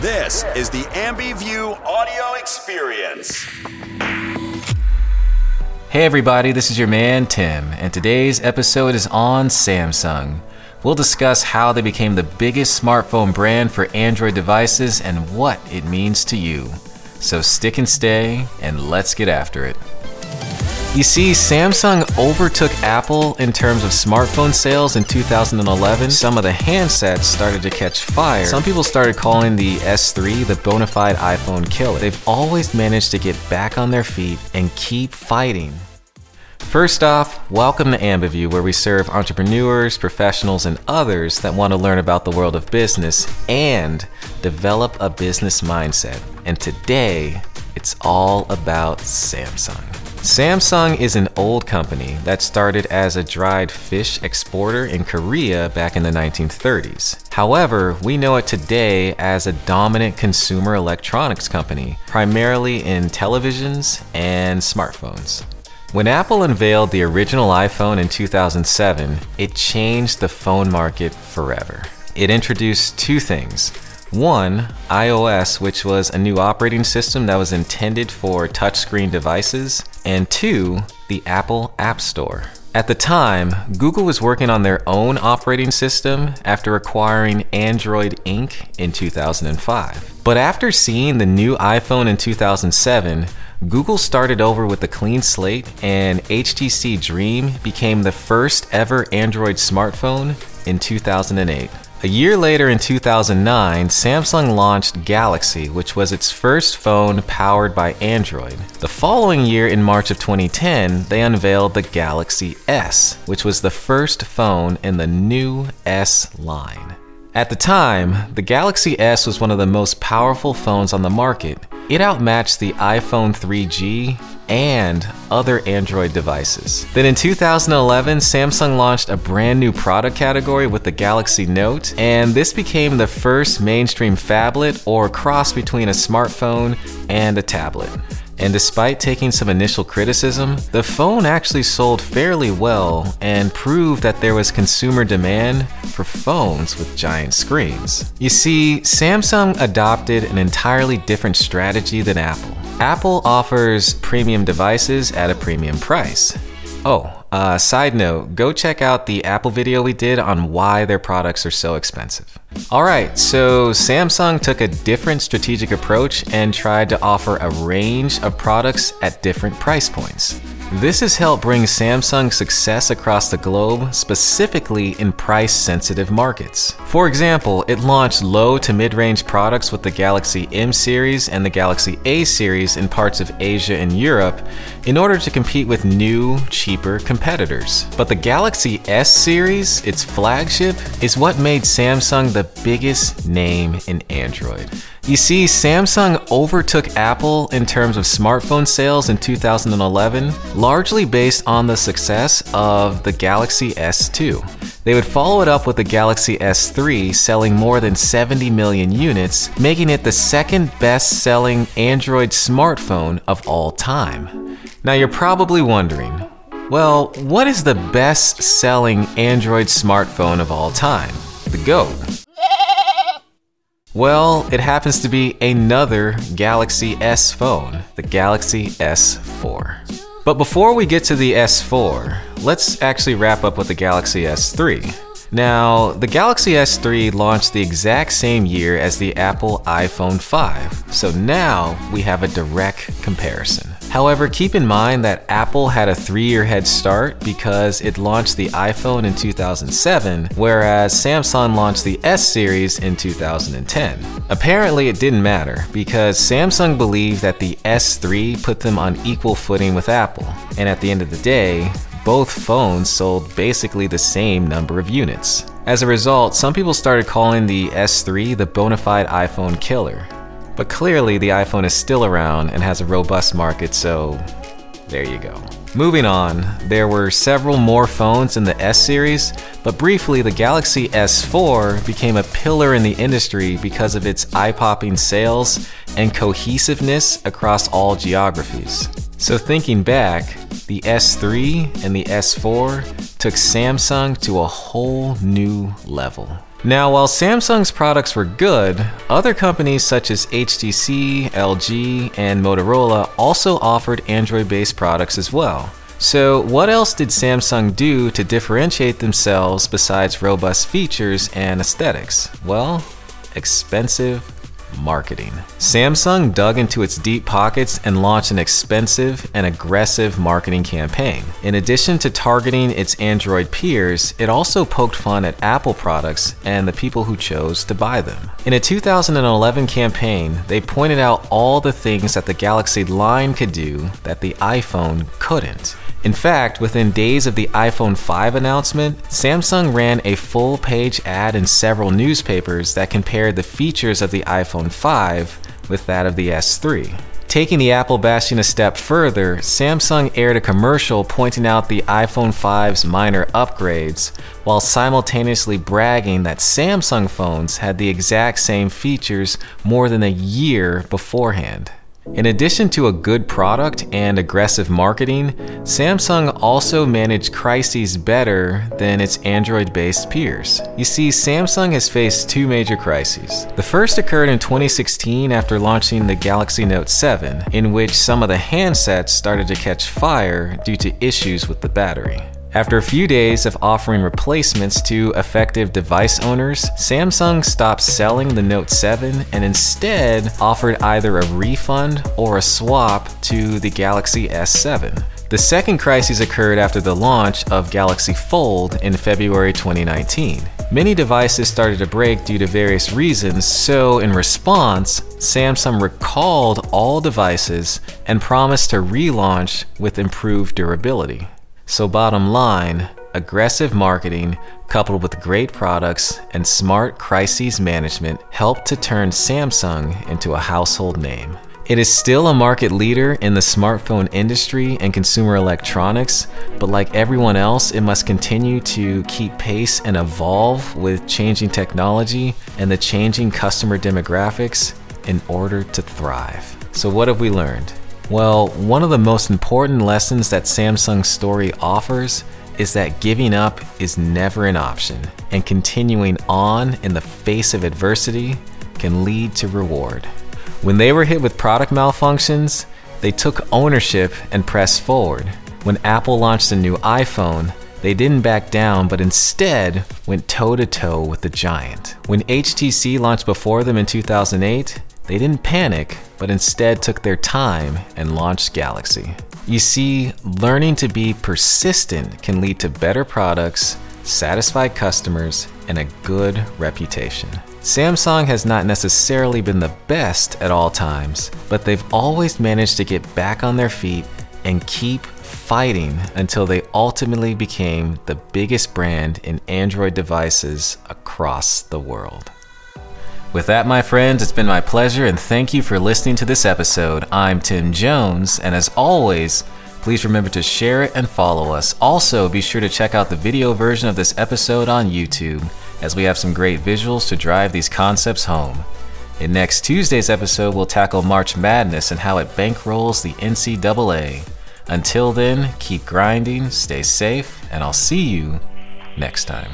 This is the AmbiView audio experience. Hey everybody, this is your man Tim, and today's episode is on Samsung. We'll discuss how they became the biggest smartphone brand for Android devices and what it means to you. So stick and stay, and let's get after it. You see, Samsung overtook Apple in terms of smartphone sales in 2011. Some of the handsets started to catch fire. Some people started calling the S3 the bona fide iPhone killer. They've always managed to get back on their feet and keep fighting. First off, welcome to AmbiView, where we serve entrepreneurs, professionals, and others that want to learn about the world of business and develop a business mindset. And today, it's all about Samsung. Samsung is an old company that started as a dried fish exporter in Korea back in the 1930s. However, we know it today as a dominant consumer electronics company, primarily in televisions and smartphones. When Apple unveiled the original iPhone in 2007, it changed the phone market forever. It introduced two things one, iOS, which was a new operating system that was intended for touchscreen devices, and two, the Apple App Store. At the time, Google was working on their own operating system after acquiring Android Inc. in 2005. But after seeing the new iPhone in 2007, Google started over with a clean slate, and HTC Dream became the first ever Android smartphone in 2008. A year later, in 2009, Samsung launched Galaxy, which was its first phone powered by Android. The following year, in March of 2010, they unveiled the Galaxy S, which was the first phone in the new S line. At the time, the Galaxy S was one of the most powerful phones on the market. It outmatched the iPhone 3G and other Android devices. Then in 2011, Samsung launched a brand new product category with the Galaxy Note, and this became the first mainstream phablet or cross between a smartphone and a tablet. And despite taking some initial criticism, the phone actually sold fairly well and proved that there was consumer demand for phones with giant screens. You see, Samsung adopted an entirely different strategy than Apple. Apple offers premium devices at a premium price. Oh, uh, side note, go check out the Apple video we did on why their products are so expensive. Alright, so Samsung took a different strategic approach and tried to offer a range of products at different price points. This has helped bring Samsung success across the globe, specifically in price sensitive markets. For example, it launched low to mid range products with the Galaxy M series and the Galaxy A series in parts of Asia and Europe in order to compete with new, cheaper competitors. But the Galaxy S series, its flagship, is what made Samsung the biggest name in Android. You see, Samsung overtook Apple in terms of smartphone sales in 2011, largely based on the success of the Galaxy S2. They would follow it up with the Galaxy S3, selling more than 70 million units, making it the second best selling Android smartphone of all time. Now, you're probably wondering well, what is the best selling Android smartphone of all time? The GOAT. Well, it happens to be another Galaxy S phone, the Galaxy S4. But before we get to the S4, let's actually wrap up with the Galaxy S3. Now, the Galaxy S3 launched the exact same year as the Apple iPhone 5, so now we have a direct comparison. However, keep in mind that Apple had a three year head start because it launched the iPhone in 2007, whereas Samsung launched the S series in 2010. Apparently, it didn't matter because Samsung believed that the S3 put them on equal footing with Apple, and at the end of the day, both phones sold basically the same number of units. As a result, some people started calling the S3 the bona fide iPhone killer. But clearly, the iPhone is still around and has a robust market, so there you go. Moving on, there were several more phones in the S series, but briefly, the Galaxy S4 became a pillar in the industry because of its eye popping sales and cohesiveness across all geographies. So, thinking back, the S3 and the S4 took Samsung to a whole new level. Now, while Samsung's products were good, other companies such as HTC, LG, and Motorola also offered Android based products as well. So, what else did Samsung do to differentiate themselves besides robust features and aesthetics? Well, expensive marketing. Samsung dug into its deep pockets and launched an expensive and aggressive marketing campaign. In addition to targeting its Android peers, it also poked fun at Apple products and the people who chose to buy them. In a 2011 campaign, they pointed out all the things that the Galaxy line could do that the iPhone couldn't. In fact, within days of the iPhone 5 announcement, Samsung ran a full page ad in several newspapers that compared the features of the iPhone 5 with that of the S3. Taking the Apple bashing a step further, Samsung aired a commercial pointing out the iPhone 5's minor upgrades, while simultaneously bragging that Samsung phones had the exact same features more than a year beforehand. In addition to a good product and aggressive marketing, Samsung also managed crises better than its Android based peers. You see, Samsung has faced two major crises. The first occurred in 2016 after launching the Galaxy Note 7, in which some of the handsets started to catch fire due to issues with the battery. After a few days of offering replacements to affected device owners, Samsung stopped selling the Note 7 and instead offered either a refund or a swap to the Galaxy S7. The second crisis occurred after the launch of Galaxy Fold in February 2019. Many devices started to break due to various reasons, so in response, Samsung recalled all devices and promised to relaunch with improved durability. So, bottom line, aggressive marketing coupled with great products and smart crises management helped to turn Samsung into a household name. It is still a market leader in the smartphone industry and consumer electronics, but like everyone else, it must continue to keep pace and evolve with changing technology and the changing customer demographics in order to thrive. So, what have we learned? Well, one of the most important lessons that Samsung's story offers is that giving up is never an option, and continuing on in the face of adversity can lead to reward. When they were hit with product malfunctions, they took ownership and pressed forward. When Apple launched a new iPhone, they didn't back down, but instead went toe to toe with the giant. When HTC launched before them in 2008, they didn't panic, but instead took their time and launched Galaxy. You see, learning to be persistent can lead to better products, satisfied customers, and a good reputation. Samsung has not necessarily been the best at all times, but they've always managed to get back on their feet and keep fighting until they ultimately became the biggest brand in Android devices across the world. With that, my friends, it's been my pleasure and thank you for listening to this episode. I'm Tim Jones, and as always, please remember to share it and follow us. Also, be sure to check out the video version of this episode on YouTube, as we have some great visuals to drive these concepts home. In next Tuesday's episode, we'll tackle March Madness and how it bankrolls the NCAA. Until then, keep grinding, stay safe, and I'll see you next time.